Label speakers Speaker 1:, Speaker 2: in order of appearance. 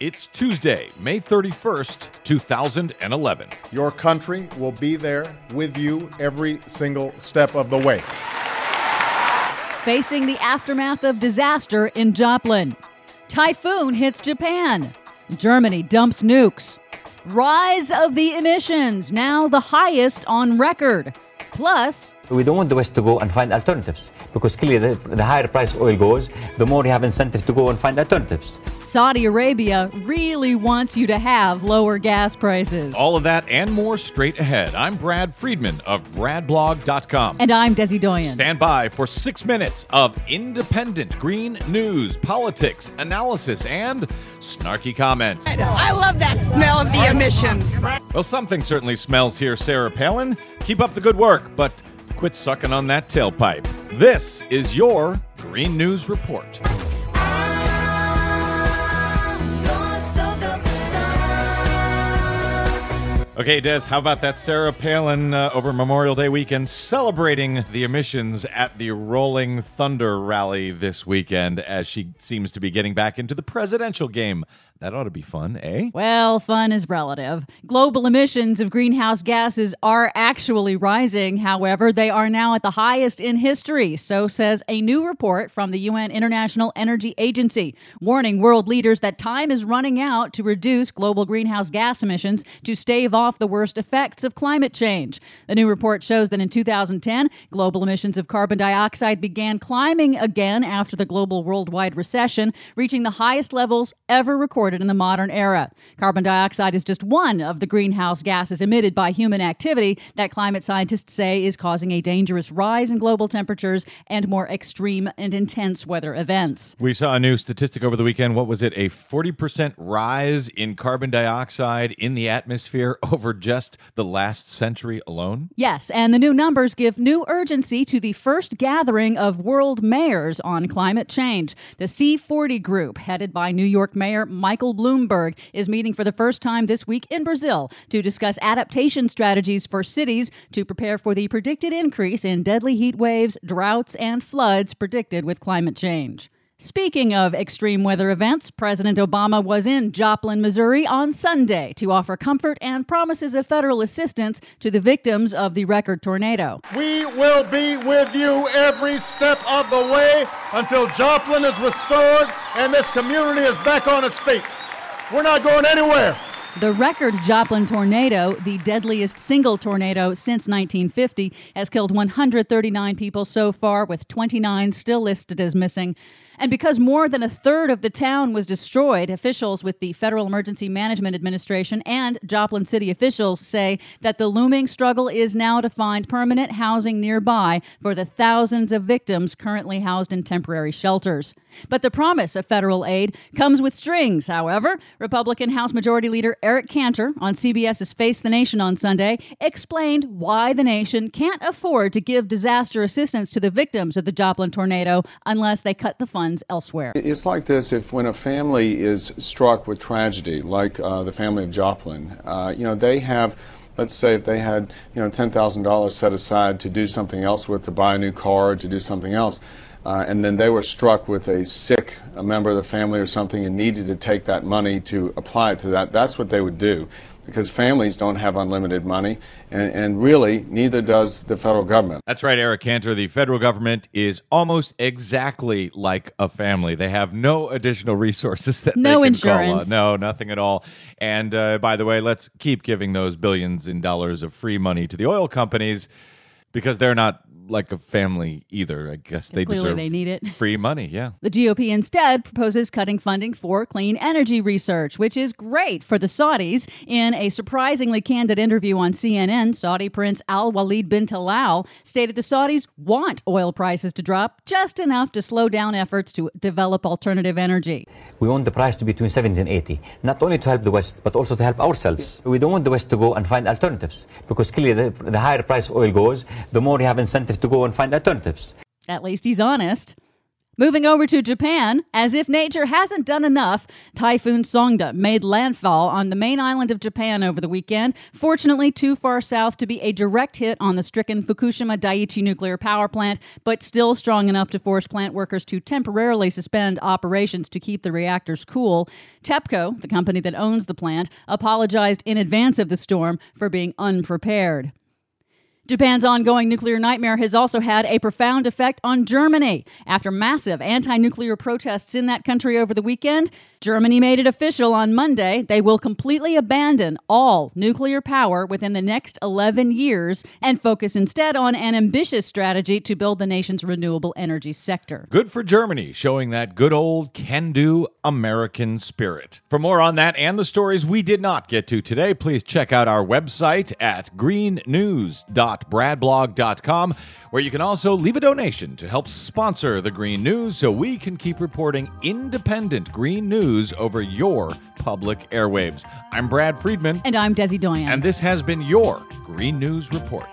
Speaker 1: It's Tuesday, May 31st, 2011.
Speaker 2: Your country will be there with you every single step of the way.
Speaker 3: Facing the aftermath of disaster in Joplin. Typhoon hits Japan. Germany dumps nukes. Rise of the emissions, now the highest on record. Plus,
Speaker 4: we don't want the West to go and find alternatives because clearly the, the higher price oil goes, the more you have incentive to go and find alternatives.
Speaker 3: Saudi Arabia really wants you to have lower gas prices.
Speaker 1: All of that and more straight ahead. I'm Brad Friedman of BradBlog.com.
Speaker 3: And I'm Desi Doyen.
Speaker 1: Stand by for six minutes of independent green news, politics, analysis, and snarky comment.
Speaker 5: I love that smell of the emissions.
Speaker 1: Well, something certainly smells here, Sarah Palin. Keep up the good work, but quit sucking on that tailpipe. This is your Green News Report. Okay, Des, how about that Sarah Palin uh, over Memorial Day weekend celebrating the emissions at the Rolling Thunder rally this weekend as she seems to be getting back into the presidential game that ought to be fun, eh?
Speaker 3: Well, fun is relative. Global emissions of greenhouse gases are actually rising. However, they are now at the highest in history, so says a new report from the UN International Energy Agency, warning world leaders that time is running out to reduce global greenhouse gas emissions to stave off the worst effects of climate change. The new report shows that in 2010, global emissions of carbon dioxide began climbing again after the global worldwide recession, reaching the highest levels ever recorded recorded in the modern era. Carbon dioxide is just one of the greenhouse gases emitted by human activity that climate scientists say is causing a dangerous rise in global temperatures and more extreme and intense weather events.
Speaker 1: We saw a new statistic over the weekend. What was it? A 40% rise in carbon dioxide in the atmosphere over just the last century alone?
Speaker 3: Yes, and the new numbers give new urgency to the first gathering of world mayors on climate change. The C40 group, headed by New York Mayor Mike Michael Bloomberg is meeting for the first time this week in Brazil to discuss adaptation strategies for cities to prepare for the predicted increase in deadly heat waves, droughts, and floods predicted with climate change. Speaking of extreme weather events, President Obama was in Joplin, Missouri on Sunday to offer comfort and promises of federal assistance to the victims of the record tornado.
Speaker 2: We will be with you every step of the way until Joplin is restored and this community is back on its feet. We're not going anywhere.
Speaker 3: The record Joplin tornado, the deadliest single tornado since 1950, has killed 139 people so far, with 29 still listed as missing. And because more than a third of the town was destroyed, officials with the Federal Emergency Management Administration and Joplin City officials say that the looming struggle is now to find permanent housing nearby for the thousands of victims currently housed in temporary shelters. But the promise of federal aid comes with strings, however. Republican House Majority Leader Eric Cantor on CBS's Face the Nation on Sunday explained why the nation can't afford to give disaster assistance to the victims of the Joplin tornado unless they cut the funds funds elsewhere.
Speaker 6: It's like this if when a family is struck with tragedy, like uh, the family of Joplin, uh, you know, they have let's say if they had you know $10,000 set aside to do something else with, to buy a new car, to do something else, uh, and then they were struck with a sick a member of the family or something and needed to take that money to apply it to that, that's what they would do because families don't have unlimited money, and, and, really, neither does the federal government.
Speaker 1: That's right, Eric Cantor. The federal government is almost exactly like a family. They have no additional resources that
Speaker 3: no
Speaker 1: they
Speaker 3: can insurance.
Speaker 1: call on. No, nothing at all. And uh, by the way, let's keep giving those billions in dollars of free money to the oil companies because they're not like a family either. I guess they
Speaker 3: Clearly
Speaker 1: deserve
Speaker 3: they need it.
Speaker 1: free money. Yeah.
Speaker 3: The GOP instead proposes cutting funding for clean energy research, which is great for the Saudis. In a surprisingly candid interview on CNN, Saudi Prince Al Walid bin Talal stated the Saudis want oil prices to drop just enough to slow down efforts to develop alternative energy.
Speaker 4: We want the price to be between 70 and 80, not only to help the West, but also to help ourselves. We don't want the West to go and find alternatives because clearly the, the higher price oil goes, the more you have incentive to go and find alternatives.
Speaker 3: At least he's honest. Moving over to Japan, as if nature hasn't done enough, Typhoon Songda made landfall on the main island of Japan over the weekend, fortunately too far south to be a direct hit on the stricken Fukushima Daiichi nuclear power plant, but still strong enough to force plant workers to temporarily suspend operations to keep the reactors cool. TEPCO, the company that owns the plant, apologized in advance of the storm for being unprepared. Japan's ongoing nuclear nightmare has also had a profound effect on Germany. After massive anti nuclear protests in that country over the weekend, Germany made it official on Monday they will completely abandon all nuclear power within the next 11 years and focus instead on an ambitious strategy to build the nation's renewable energy sector.
Speaker 1: Good for Germany, showing that good old can do American spirit. For more on that and the stories we did not get to today, please check out our website at greennews.bradblog.com, where you can also leave a donation to help sponsor the Green News so we can keep reporting independent green news over your public airwaves. I'm Brad Friedman.
Speaker 3: And I'm Desi Doyen.
Speaker 1: And this has been your Green News Report.